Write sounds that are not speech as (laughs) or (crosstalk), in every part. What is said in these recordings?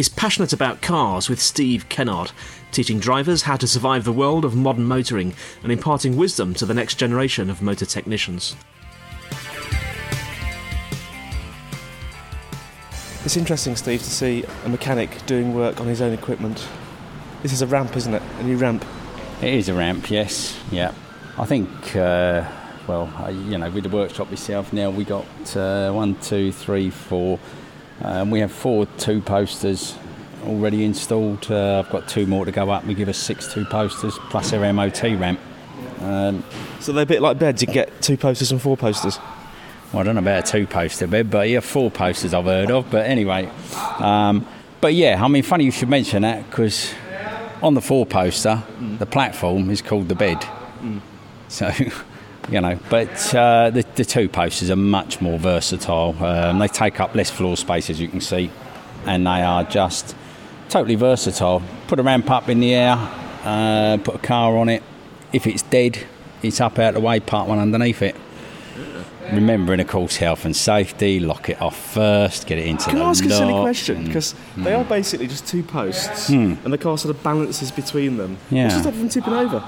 is passionate about cars with Steve Kennard, teaching drivers how to survive the world of modern motoring and imparting wisdom to the next generation of motor technicians. It's interesting, Steve, to see a mechanic doing work on his own equipment. This is a ramp, isn't it? A new ramp. It is a ramp, yes. Yeah. I think, uh, well, you know, with the workshop itself now, we got uh, one, two, three, four. Um, we have four two posters already installed. Uh, I've got two more to go up. We give us six two posters plus our MOT ramp. Um, So they're a bit like beds. You can get two posters and four posters. well, I don't know about a two poster bed, but yeah, four posters I've heard of. But anyway, um, but yeah, I mean, funny you should mention that because on the four poster, the platform is called the bed. So, (laughs) you know, but uh, the, the two posters are much more versatile. Um, they take up less floor space, as you can see, and they are just totally versatile. Put a ramp up in the air, uh, put a car on it. If it's dead, it's up out of the way, park one underneath it. Remembering, of course, health and safety, lock it off first, get it into Can the I ask a silly question? Because they are basically just two posts, Hmm. and the car sort of balances between them. Yeah. What's to stop them tipping over?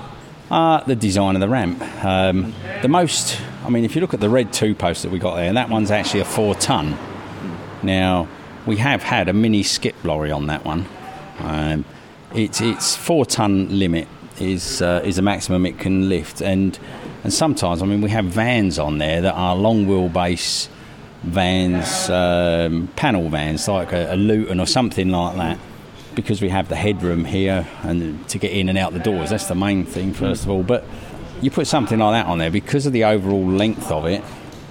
Uh, the design of the ramp. Um, the most, I mean, if you look at the red two post that we got there, that one's actually a four ton. Now, we have had a mini skip lorry on that one. Um, it's it's four ton limit is uh, is the maximum it can lift, and and sometimes I mean we have vans on there that are long wheelbase vans, um, panel vans like a, a Luton or something like that because we have the headroom here and to get in and out the doors. That's the main thing, first of all. But you put something like that on there because of the overall length of it.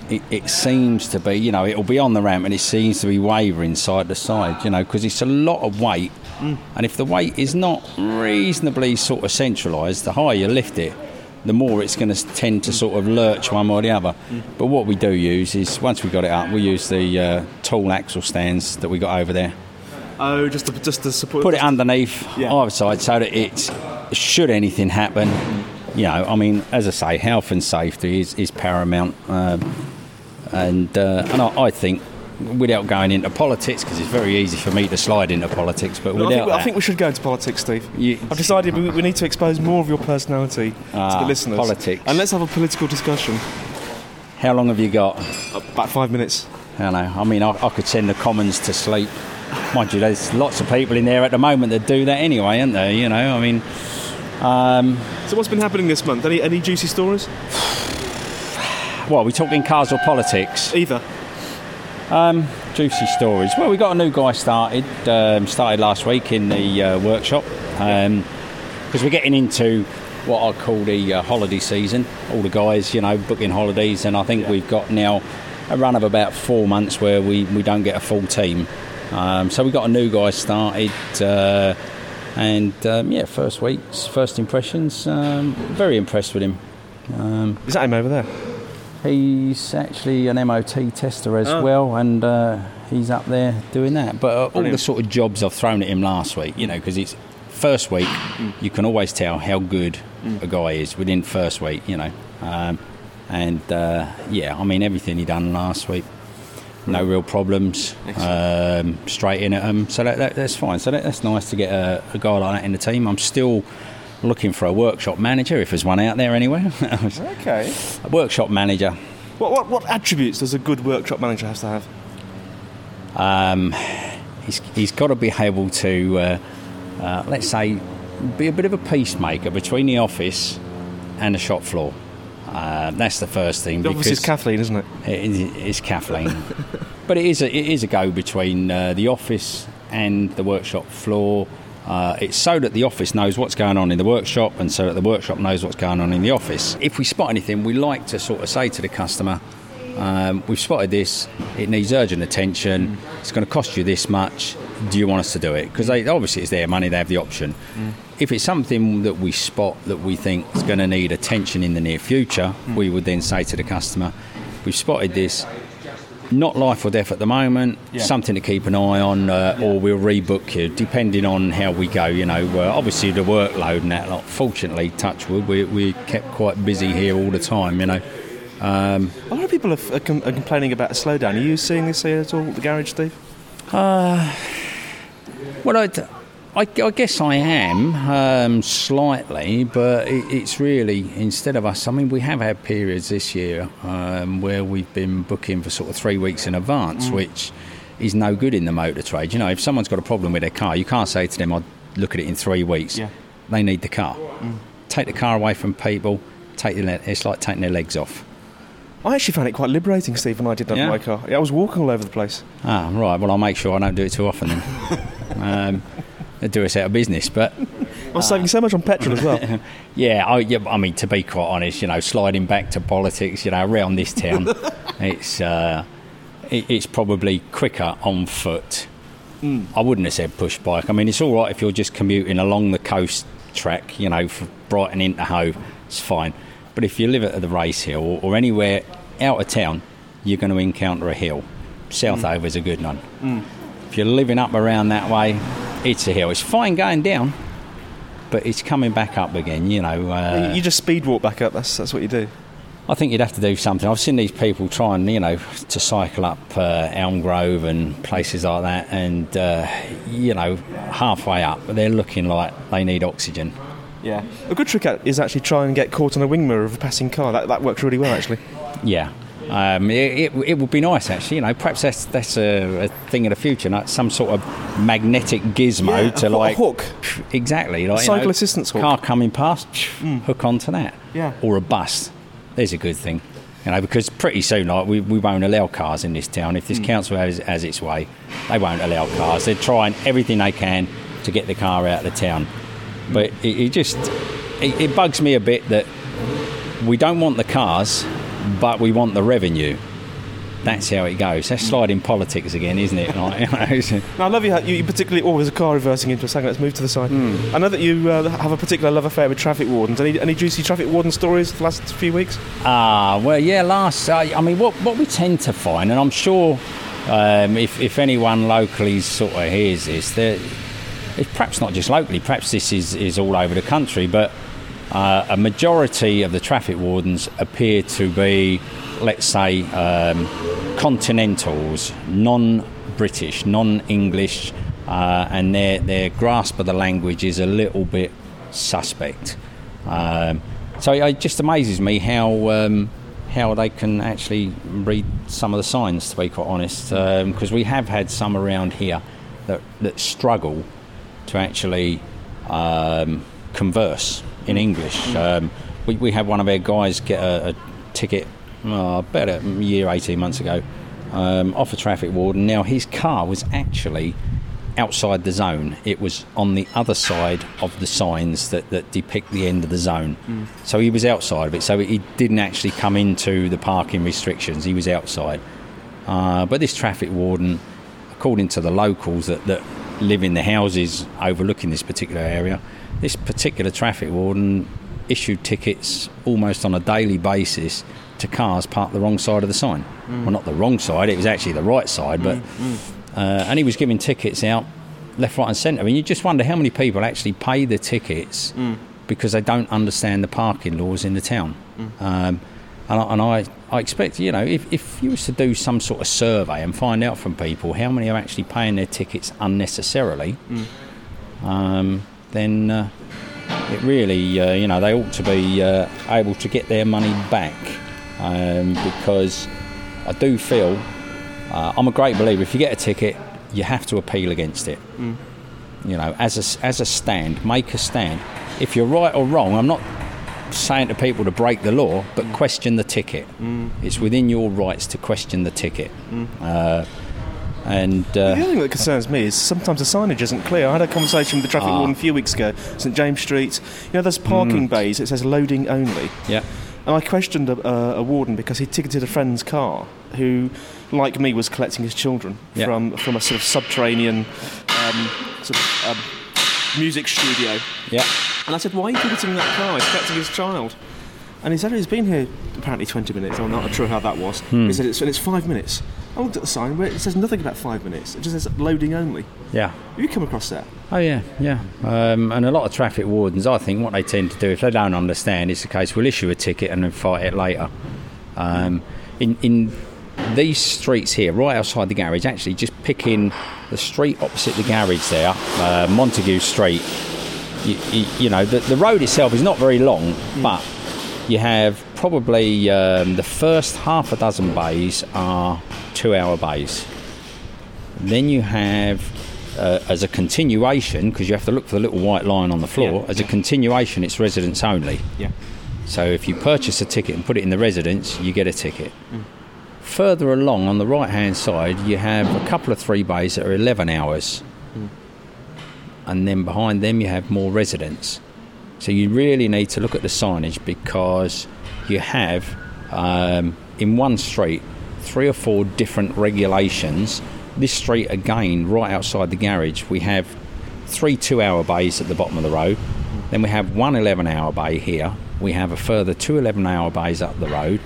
It, it seems to be, you know, it'll be on the ramp and it seems to be wavering side to side, you know, because it's a lot of weight. And if the weight is not reasonably sort of centralised, the higher you lift it, the more it's going to tend to sort of lurch one way or the other. But what we do use is, once we've got it up, we use the uh, tall axle stands that we got over there Oh, just to, just to support. put it underneath Yeah. either side so that it should anything happen you know i mean as i say health and safety is, is paramount um, and uh, and I, I think without going into politics because it's very easy for me to slide into politics but No, I, without think, I think we should go into politics, Steve. You- I've decided we, we need to expose more of your personality to Ah, the listeners. politics. And let's have a political discussion. how long have you got About five minutes. I don't know. I mean, I, I could send the Commons to sleep. Mind you, there's lots of people in there at the moment that do that anyway, aren't there? You know, I mean, um, So what's been happening this month? Any, any juicy stories? are we talking cars or politics? Either. Juicy stories. Well, we got a new guy started. Um, started last week in the uh, workshop because we're getting into what I call the uh, holiday season. All the guys, you know, booking holidays, and I think we've got now a run of about four months where we, we don't get a full team. Um, so we got a new guy started. Uh, and um, yeah, first weeks, first impressions, um, very impressed with him. Um, Is that him over there? He's actually an MOT tester as Oh. well, and uh, he's up there doing that. But uh, all the sort of jobs I've thrown at him last week, you know, because it's first week, Mm. you can always tell how good a guy is within first week, you know. Um, and uh, yeah, I mean everything he done last week, no real problems, um, straight in at him. So that, that, that's fine. So that, that's nice to get a, a guy like that in the team. I'm still looking for a workshop manager if there's one out there anywhere. (laughs) Okay. a workshop manager. What, what, what attributes does a good workshop manager have to have? Um, he's, he's got to be able to, uh, uh, let's say, be a bit of a peacemaker between the office and the shop floor. Uh, that's the first thing. Office is Kathleen, isn't it? it it's Kathleen, (laughs) but it is a, it is a go between uh, the office and the workshop floor. Uh, it's so that the office knows what's going on in the workshop, and so that the workshop knows what's going on in the office. If we spot anything, we like to sort of say to the customer, um, "We've spotted this. It needs urgent attention. It's going to cost you this much. Do you want us to do it?" Because obviously it's their money; they have the option. If it's something that we spot that we think is going to need attention in the near future, we would then say to the customer, "We've spotted this not life or death at the moment, something to keep an eye on, uh, or we'll rebook you, depending on how we go. You know, uh, obviously the workload and that. Like, fortunately, touchwood, we we kept quite busy here all the time. You know, um, A lot of people are, are, com- are complaining about a slowdown. Are you seeing this here at all at the garage, Steve? Well, I, I, I guess I am um, slightly, but it, it's really instead of us. I mean, we have had periods this year um, where we've been booking for sort of three weeks in advance, Mm. which is no good in the motor trade. You know, if someone's got a problem with their car, you can't say to them, "I'll look at it in three weeks." Yeah. They need the car. Mm. Take the car away from people. Take the, it's like taking their legs off. I actually found it quite liberating, Steve, when I did that Yeah? in my car. Yeah, I was walking all over the place. Ah, right. Well, I'll make sure I don't do it too often then. (laughs) um, do us out of business, but. I was saving so much on petrol as well. (laughs) Yeah, I, yeah, I mean, to be quite honest, you know, sliding back to politics, you know, around this town, (laughs) it's uh, it, it's probably quicker on foot. I wouldn't have said push bike. I mean, it's all right if you're just commuting along the coast track, you know, from Brighton into Hove, it's fine. But if you live at the race hill or, or anywhere out of town, you're going to encounter a hill. Southover's a good one. If you're living up around that way, it's a hill. It's fine going down, but it's coming back up again. You know, uh, you, just speed walk back up. That's that's what you do. I think you'd have to do something. I've seen these people trying, you know, to cycle up uh, Elm Grove and places like that, and uh, you know, halfway up, they're looking like they need oxygen. Yeah. A good trick is actually try and get caught on a wing mirror of a passing car. That that works really well, actually. Yeah. Um, it, it, it would be nice, actually. You know, perhaps that's that's a, a thing of the future, like some sort of magnetic gizmo Yeah, to a ho- a like hook. Exactly, like you cycle know, assistance hook. Car coming past, hook onto that. Yeah. Or a bus. There's a good thing. You know, because pretty soon, like we, we won't allow cars in this town. If this council has, has its way, they won't allow cars. They're trying everything they can to get the car out of the town. But it, it just it, it bugs me a bit that we don't want the cars, but we want the revenue. That's how it goes. That's sliding politics again, isn't it? Like, (laughs) you know, Now, I love you, you particularly. Oh, there's a car reversing into a second. Let's move to the side. I know that you uh, have a particular love affair with traffic wardens. Any, any juicy traffic warden stories the last few weeks? Ah, well, yeah, last. Uh, I mean, what, what we tend to find, and I'm sure um, if, if anyone locally sort of hears this, that it's perhaps not just locally, perhaps this is, is all over the country, but uh, a majority of the traffic wardens appear to be, let's say, um, continentals, non British, non English, uh, and their, their grasp of the language is a little bit suspect. Um, so it just amazes me how um, how they can actually read some of the signs. To be quite honest, because we have had some around here that that struggle to actually um, converse in English. Um, we, we had one of our guys get a, a ticket oh, about a year, eighteen months ago, um, off a traffic warden. Now his car was actually outside the zone. It was on the other side of the signs that, that depict the end of the zone. So he was outside of it. So he didn't actually come into the parking restrictions. He was outside. Uh, but this traffic warden, according to the locals that, that live in the houses overlooking this particular area, this particular traffic warden issued tickets almost on a daily basis to cars parked the wrong side of the sign. Mm. Well, not the wrong side, it was actually the right side, but. Mm, mm. Uh, and he was giving tickets out left, right, and centre. I mean, you just wonder how many people actually pay the tickets because they don't understand the parking laws in the town. Um, and I, and I, I expect, you know, if, if you was to do some sort of survey and find out from people how many are actually paying their tickets unnecessarily, um, then uh, it really, uh, you know, they ought to be uh, able to get their money back um, because I do feel uh, I'm a great believer. If you get a ticket, you have to appeal against it. You know, as a, as a stand, make a stand. If you're right or wrong, I'm not saying to people to break the law, but question the ticket. It's within your rights to question the ticket. Uh, and The uh, other thing that concerns me is sometimes the signage isn't clear. I had a conversation with the traffic Ah. warden a few weeks ago, St James Street. You know, there's parking Mm. bays. It says loading only. yeah, And I questioned a, a, a warden because he ticketed a friend's car who, like me, was collecting his children Yeah. from from a sort of subterranean um, sort of um, music studio. yeah, And I said, "Why are you ticketing that car? He's collecting his child." And he said, "He's been here apparently 20 minutes. I'm not sure how that was." Hmm. He said, it's, "And it's five minutes." I looked at the sign where it says nothing about five minutes. It just says loading only. yeah. Have you come across that? Oh yeah, yeah. Um, and a lot of traffic wardens, I think, what they tend to do if they don't understand, is the case we'll issue a ticket and then fight it later. Um, in in these streets here, right outside the garage, actually just picking the street opposite the garage there, uh, Montague Street. You, you, you know, the, the road itself is not very long, but you have probably um, the first half a dozen bays are two hour bays. Then you have, uh, as a continuation, because you have to look for the little white line on the floor, Yeah, as a continuation, it's residents only. Yeah. So if you purchase a ticket and put it in the residence, you get a ticket. Further along on the right hand side, you have a couple of three bays that are 11 hours. And then behind them, you have more residents. So you really need to look at the signage because you have um, in one street three or four different regulations. This street, again, right outside the garage, we have three two hour bays at the bottom of the road. Then we have one 11 hour bay here. We have a further two 11 hour bays up the road.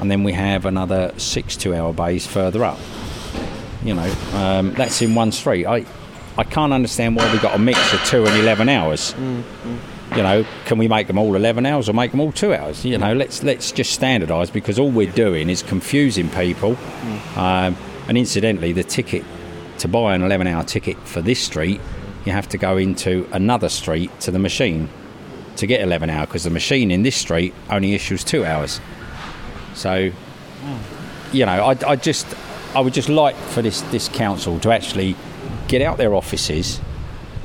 And then we have another six two hour bays further up. You know, um, that's in one street. I, I can't understand why we've got a mix of two and 11 hours. Mm, mm. You know, can we make them all 11 hours or make them all two hours? You know, let's let's just standardise because all we're doing is confusing people. Mm. Um, and incidentally, the ticket to buy an 11 hour ticket for this street, you have to go into another street to the machine to get 11 hour because the machine in this street only issues two hours. So, you know, I, I just, I would just like for this, this council to actually get out their offices,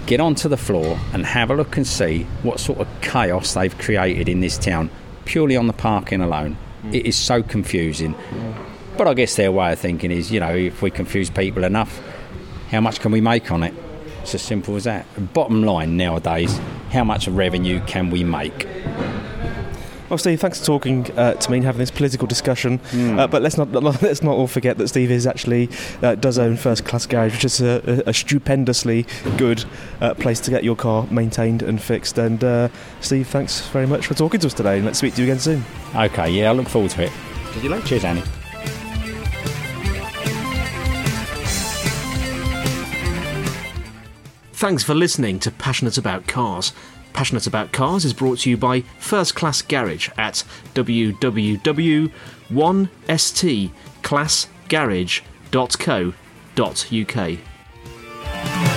get onto the floor and have a look and see what sort of chaos they've created in this town purely on the parking alone. It is so confusing. But I guess their way of thinking is, you know, if we confuse people enough, how much can we make on it? It's as simple as that. Bottom line nowadays, how much revenue can we make? Well, Steve, thanks for talking uh, to me and having this political discussion. Uh, but let's not (laughs) let's not all forget that Steve is actually uh, does own First Class Garage, which is a, a, a stupendously good uh, place to get your car maintained and fixed. And uh, Steve, thanks very much for talking to us today, and let's speak to you again soon. Okay, yeah, I look forward to it. See you later. Cheers, Annie. Thanks for listening to Passionate About Cars. Passionate About Cars is brought to you by First Class Garage at www.1stclassgarage.co.uk.